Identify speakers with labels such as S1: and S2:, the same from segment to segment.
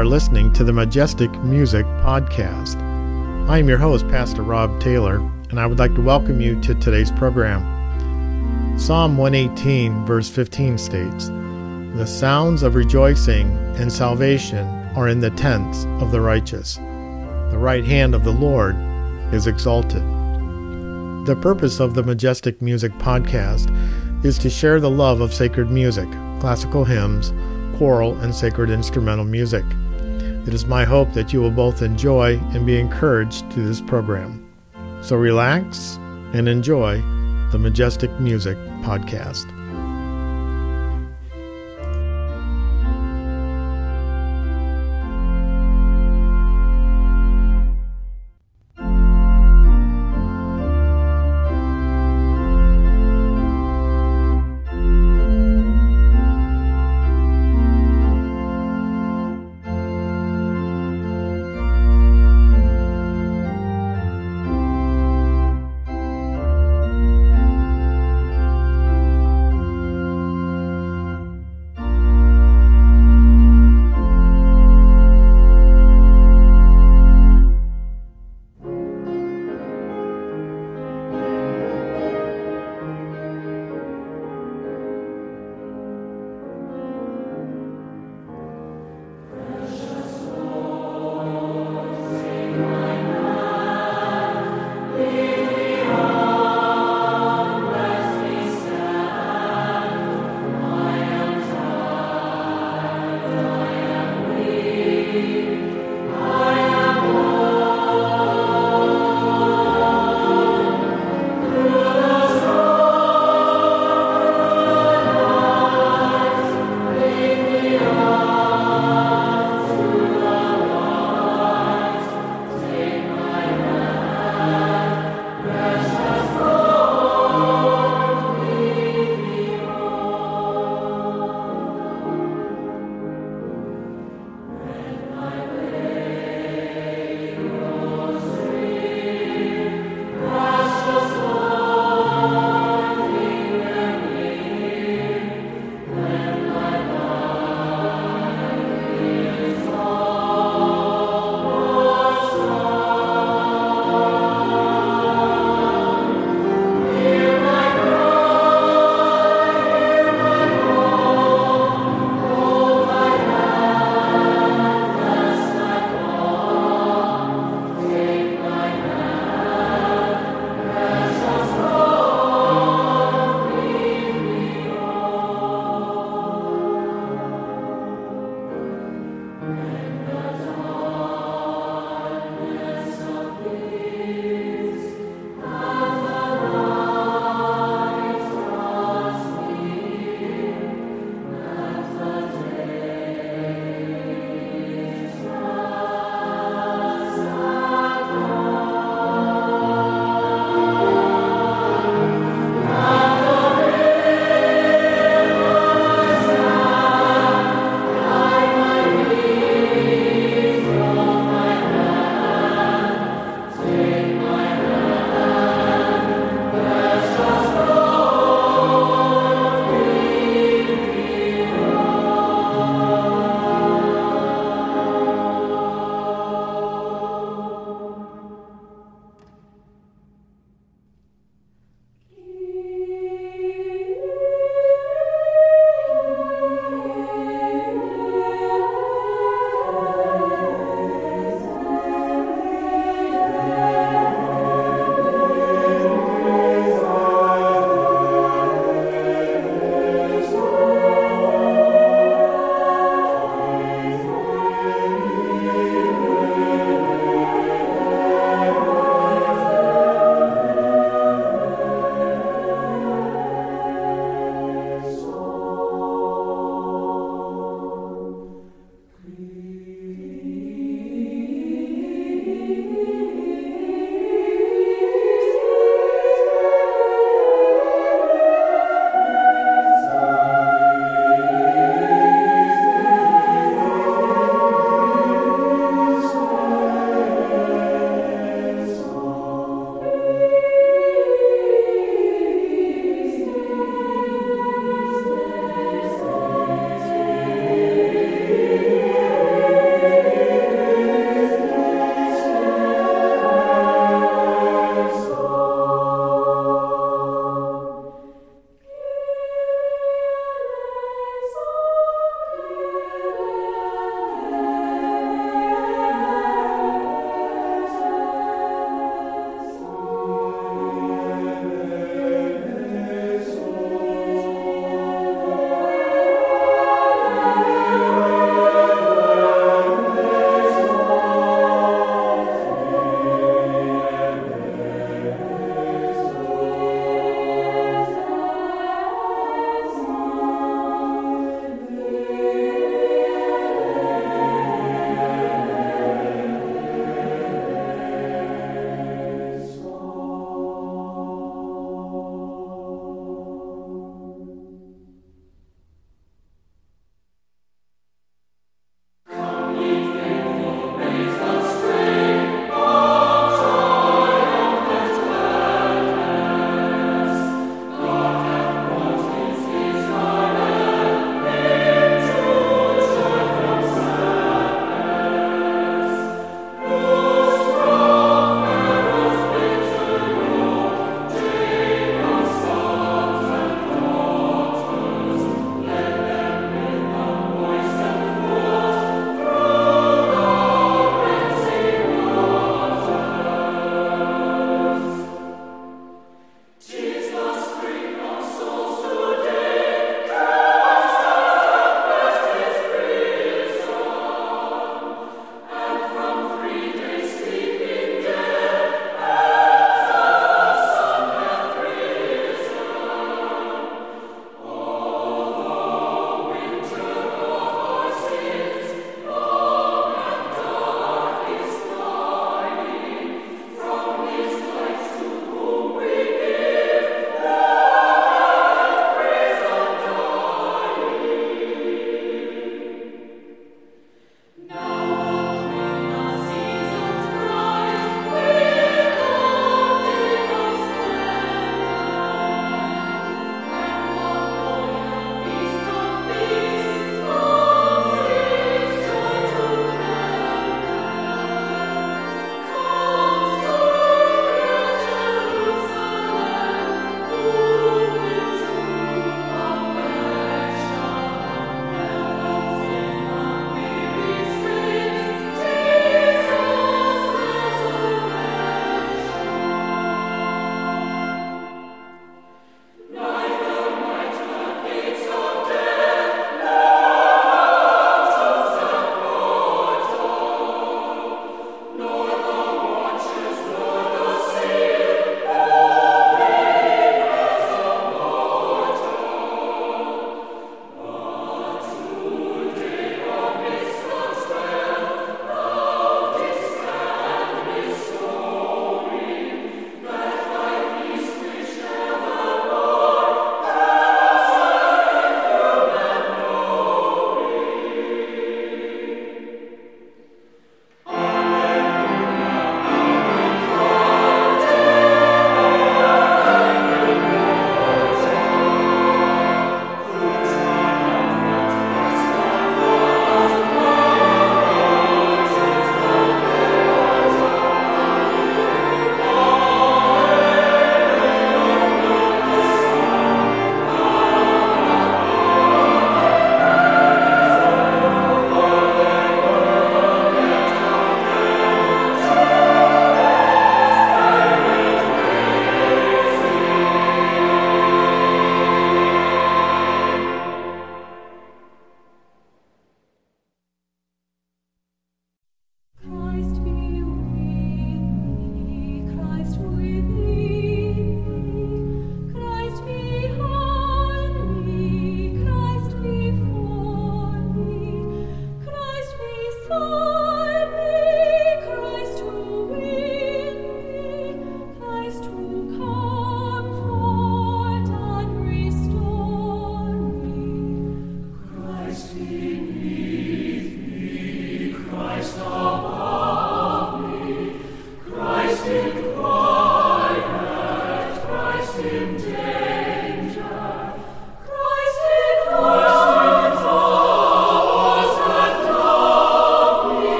S1: are listening to the Majestic Music Podcast. I am your host, Pastor Rob Taylor, and I would like to welcome you to today's program. Psalm 118, verse 15 states The sounds of rejoicing and salvation are in the tents of the righteous. The right hand of the Lord is exalted. The purpose of the Majestic Music Podcast is to share the love of sacred music, classical hymns, choral, and sacred instrumental music. It is my hope that you will both enjoy and be encouraged to this program. So relax and enjoy the Majestic Music Podcast.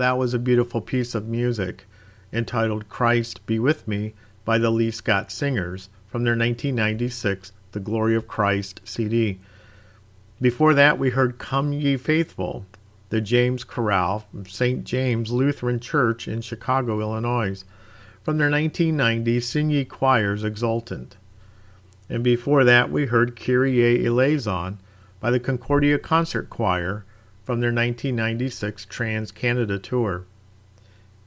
S1: That was a beautiful piece of music entitled Christ Be With Me by the Lee Scott Singers from their 1996 The Glory of Christ CD. Before that, we heard Come Ye Faithful, the James Chorale from St. James Lutheran Church in Chicago, Illinois, from their 1990 Sing Ye Choirs Exultant. And before that, we heard Kyrie Eleison by the Concordia Concert Choir from their 1996 Trans Canada tour.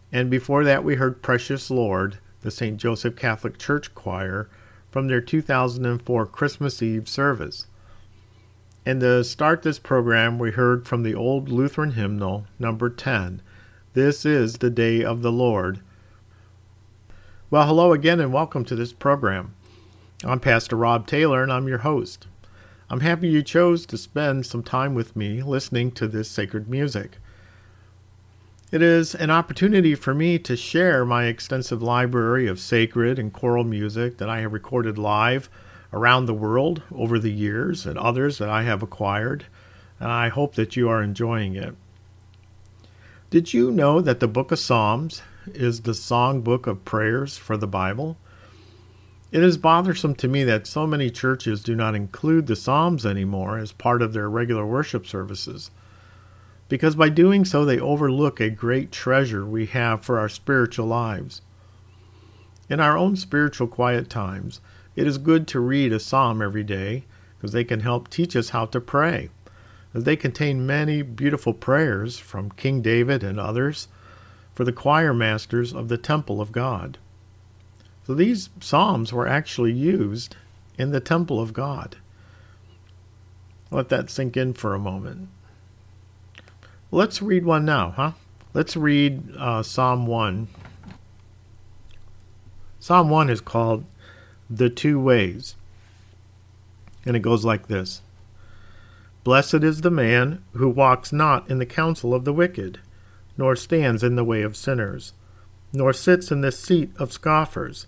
S1: And before that, we heard Precious Lord, the St. Joseph Catholic Church Choir, from their 2004 Christmas Eve service. And to start this program, we heard from the old Lutheran hymnal, number 10, This is the Day of the Lord. Well, hello again, and welcome to this program. I'm Pastor Rob Taylor, and I'm your host. I'm happy you chose to spend some time with me listening to this sacred music. It is an opportunity for me to share my extensive library of sacred and choral music that I have recorded live around the world over the years and others that I have acquired, and I hope that you are enjoying it. Did you know that the book of Psalms is the song book of prayers for the Bible? It is bothersome to me that so many churches do not include the Psalms anymore as part of their regular worship services, because by doing so they overlook a great treasure we have for our spiritual lives. In our own spiritual quiet times, it is good to read a psalm every day because they can help teach us how to pray. As they contain many beautiful prayers from King David and others for the choir masters of the temple of God. So these psalms were actually used in the temple of God. Let that sink in for a moment. Let's read one now, huh? Let's read uh, Psalm 1. Psalm 1 is called The Two Ways. And it goes like this Blessed is the man who walks not in the counsel of the wicked, nor stands in the way of sinners, nor sits in the seat of scoffers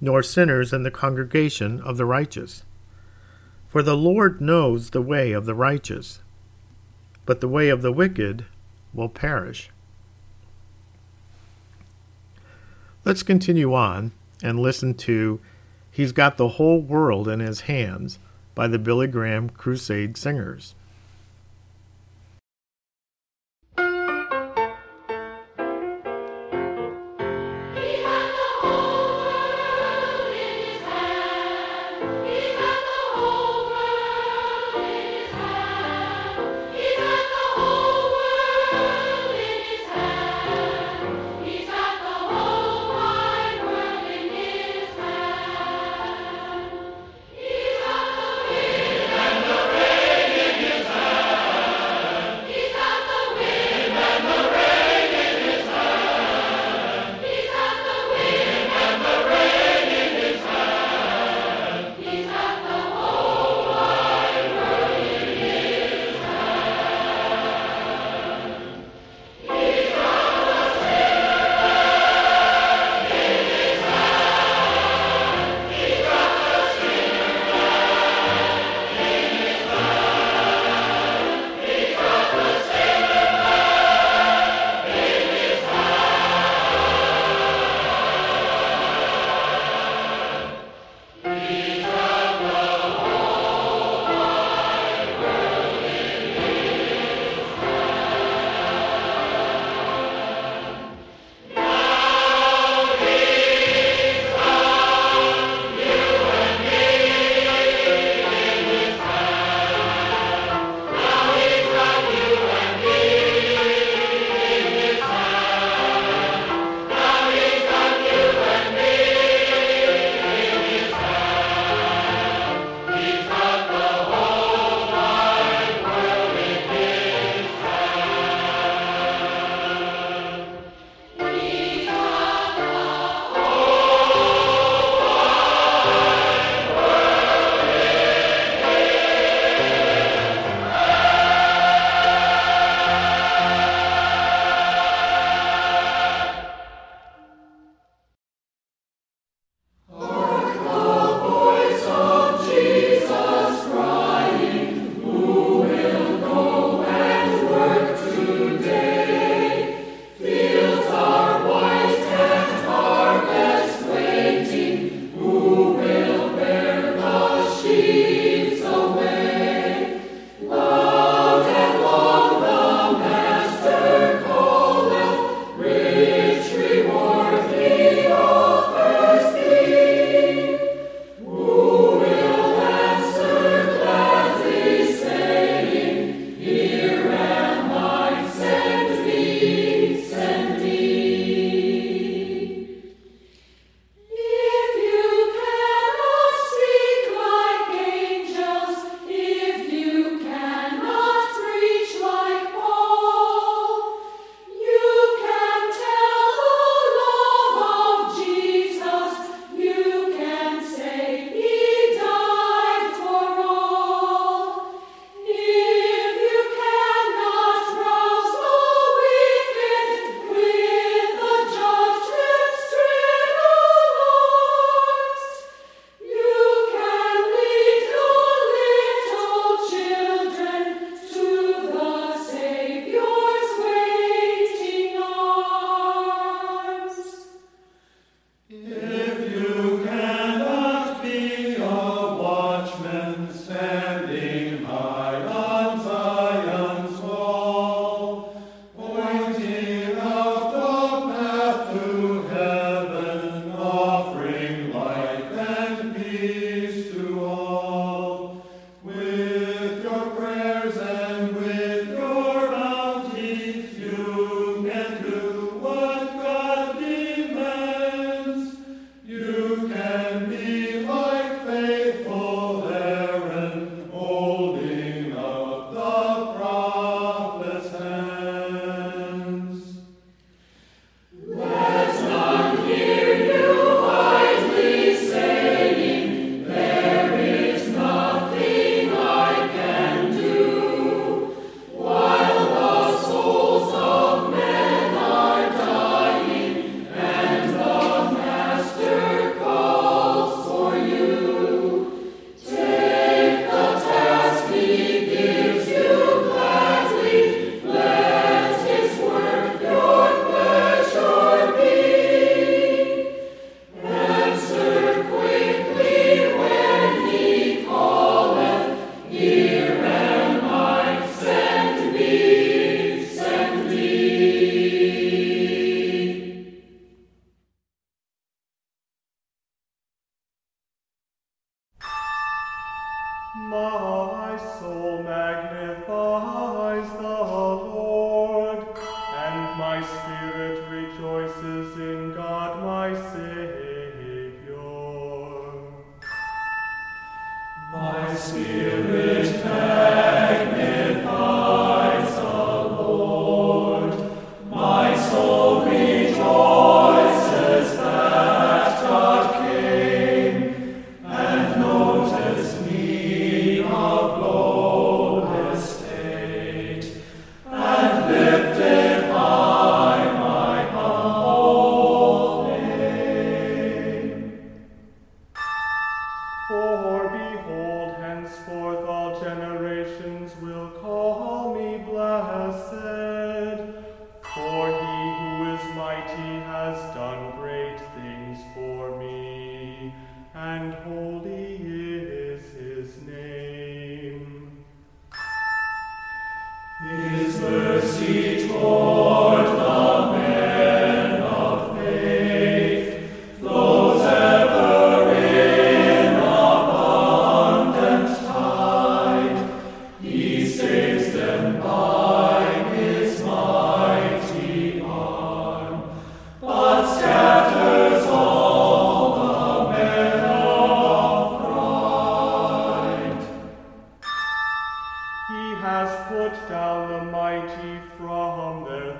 S1: nor sinners in the congregation of the righteous. For the Lord knows the way of the righteous, but the way of the wicked will perish. Let's continue on and listen to He's Got the Whole World in His Hands by the Billy Graham Crusade Singers.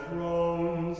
S2: Silent.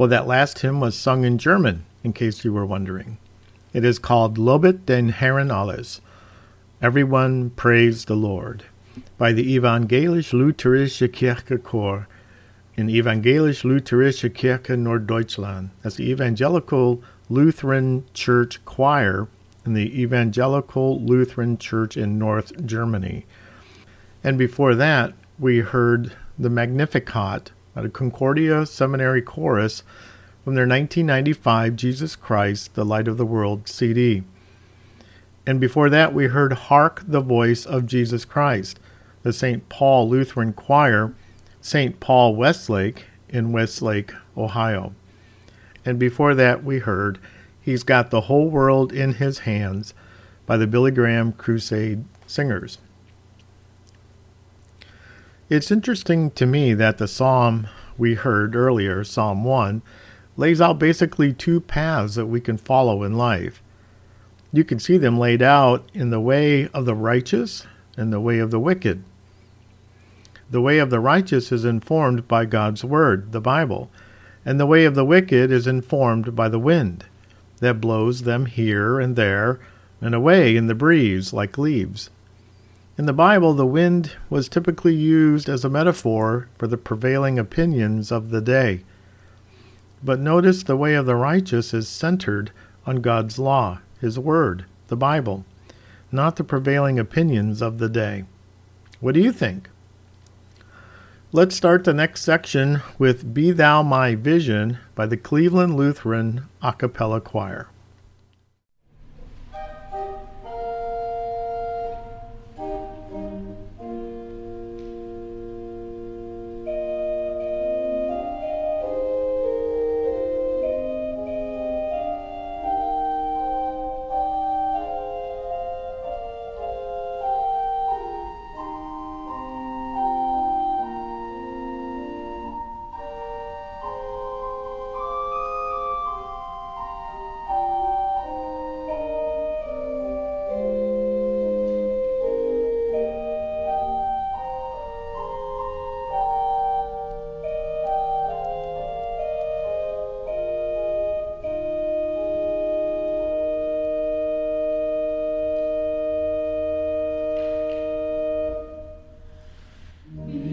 S1: Well, that last hymn was sung in German, in case you were wondering. It is called Lobet den Herren alles. Everyone praise the Lord by the Evangelisch-Lutherische Kirche Chor in Evangelisch-Lutherische Kirche Norddeutschland. That's the Evangelical Lutheran Church Choir in the Evangelical Lutheran Church in North Germany. And before that, we heard the Magnificat at a Concordia Seminary Chorus from their 1995 Jesus Christ, the Light of the World CD. And before that, we heard Hark the Voice of Jesus Christ, the St. Paul Lutheran Choir, St. Paul Westlake in Westlake, Ohio. And before that, we heard He's Got the Whole World in His Hands by the Billy Graham Crusade Singers. It's interesting to me that the psalm we heard earlier, Psalm 1, lays out basically two paths that we can follow in life. You can see them laid out in the way of the righteous and the way of the wicked. The way of the righteous is informed by God's Word, the Bible, and the way of the wicked is informed by the wind that blows them here and there and away in the breeze like leaves. In the Bible, the wind was typically used as a metaphor for the prevailing opinions of the day. But notice the way of the righteous is centered on God's law, His Word, the Bible, not the prevailing opinions of the day. What do you think? Let's start the next section with Be Thou My Vision by the Cleveland Lutheran A Cappella Choir. Mm-hmm.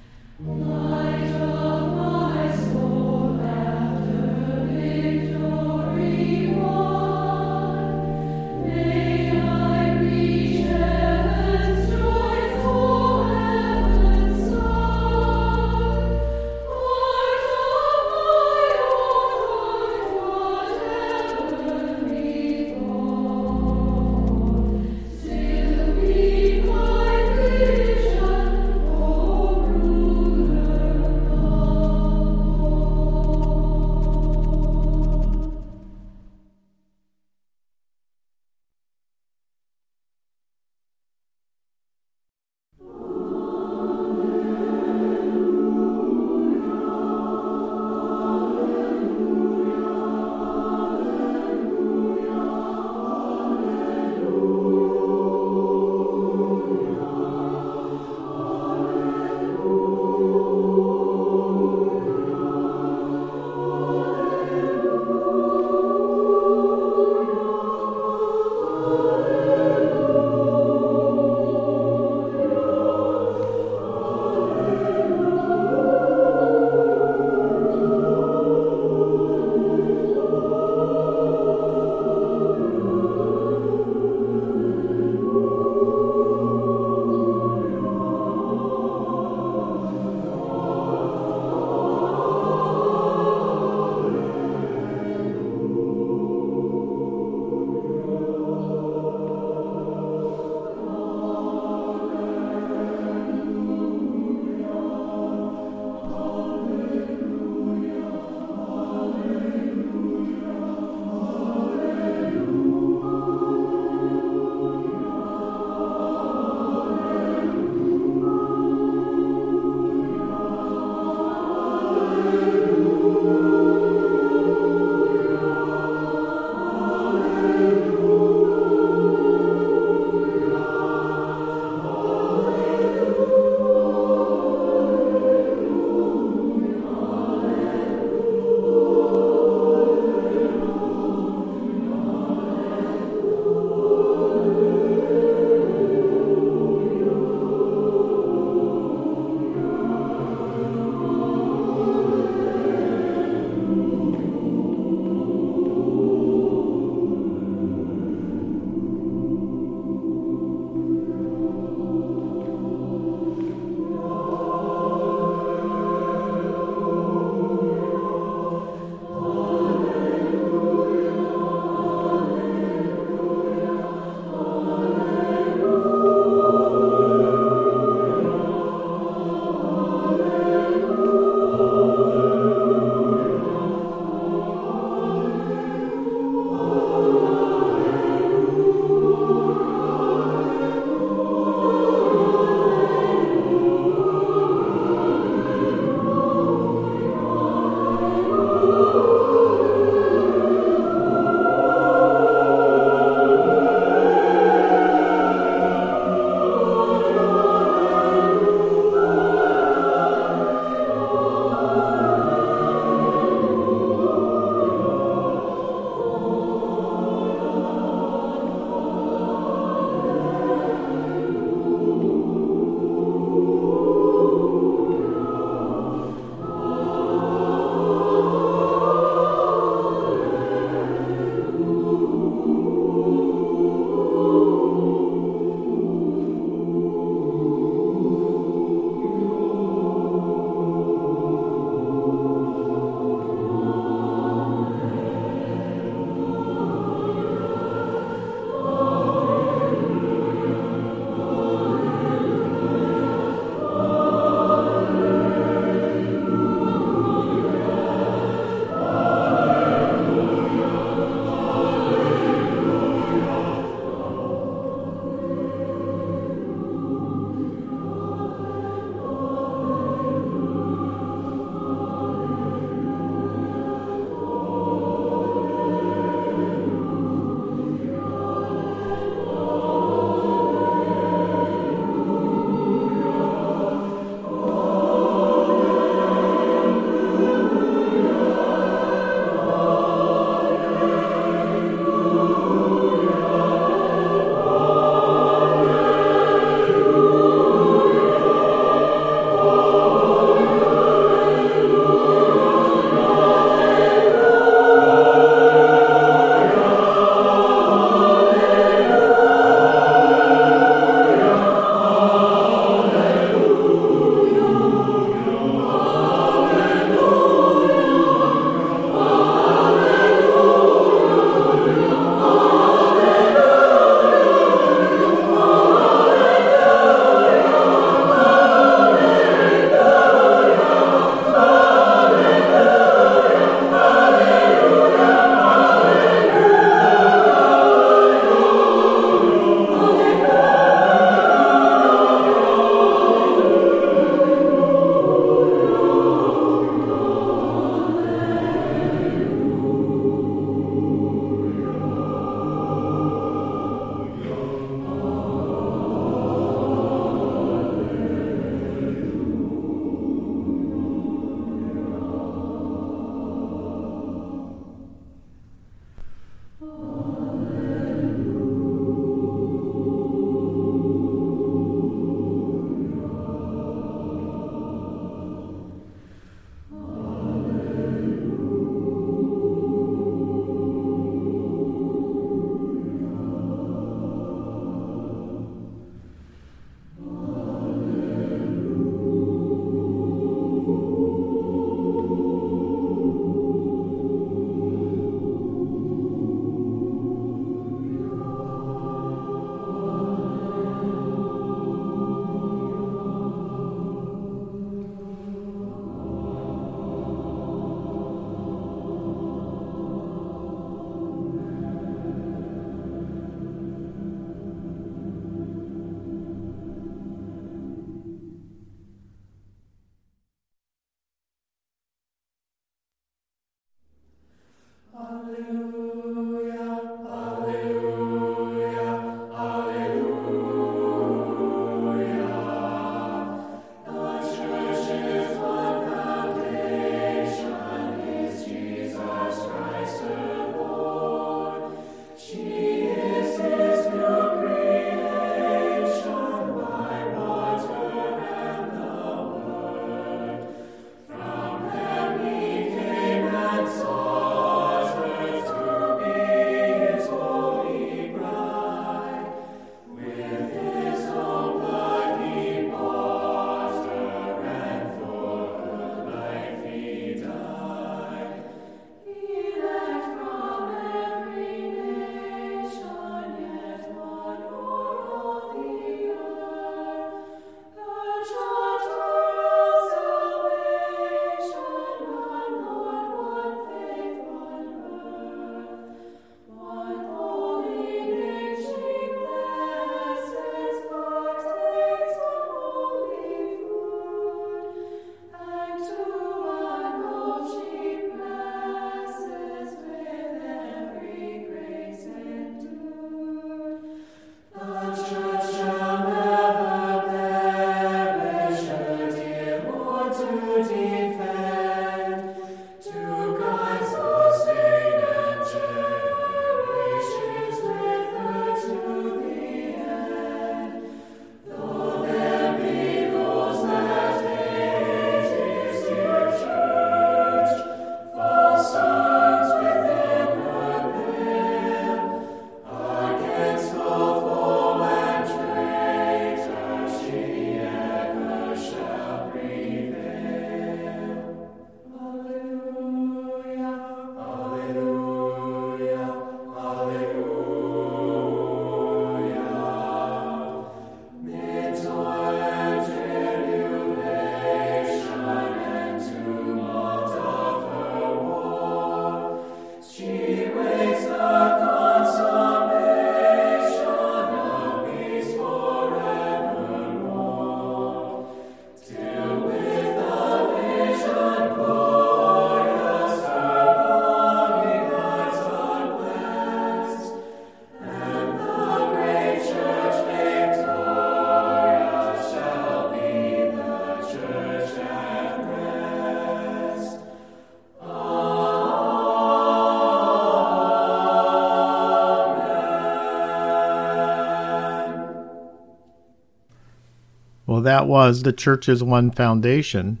S1: That was the Church's One Foundation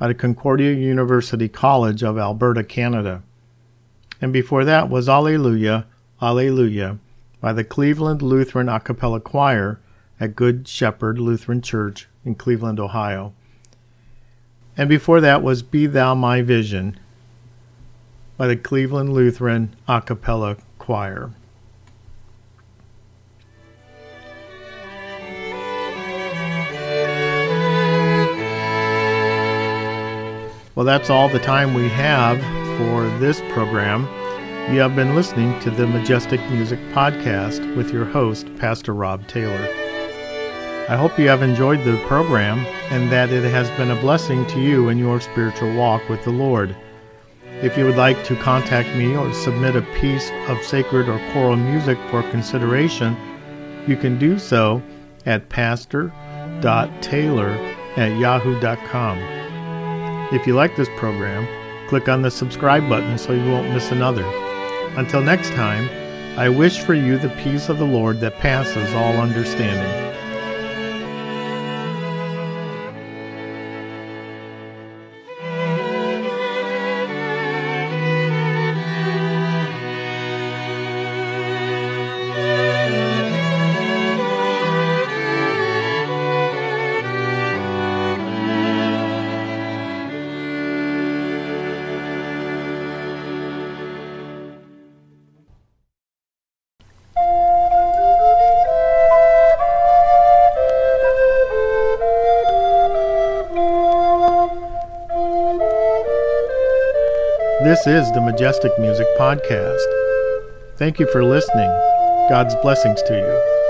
S1: of Concordia University College of Alberta, Canada. And before that was Alleluia, Alleluia by the Cleveland Lutheran A Cappella Choir at Good Shepherd Lutheran Church in Cleveland, Ohio. And before that was Be Thou My Vision by the Cleveland Lutheran A Cappella Choir. Well, that's all the time we have for this program. You have been listening to the Majestic Music Podcast with your host, Pastor Rob Taylor. I hope you have enjoyed the program and that it has been a blessing to you in your spiritual walk with the Lord. If you would like to contact me or submit a piece of sacred or choral music for consideration, you can do so at pastor.taylor at yahoo.com. If you like this program, click on the subscribe button so you won't miss another. Until next time, I wish for you the peace of the Lord that passes all understanding. This is the Majestic Music Podcast. Thank you for listening. God's blessings to you.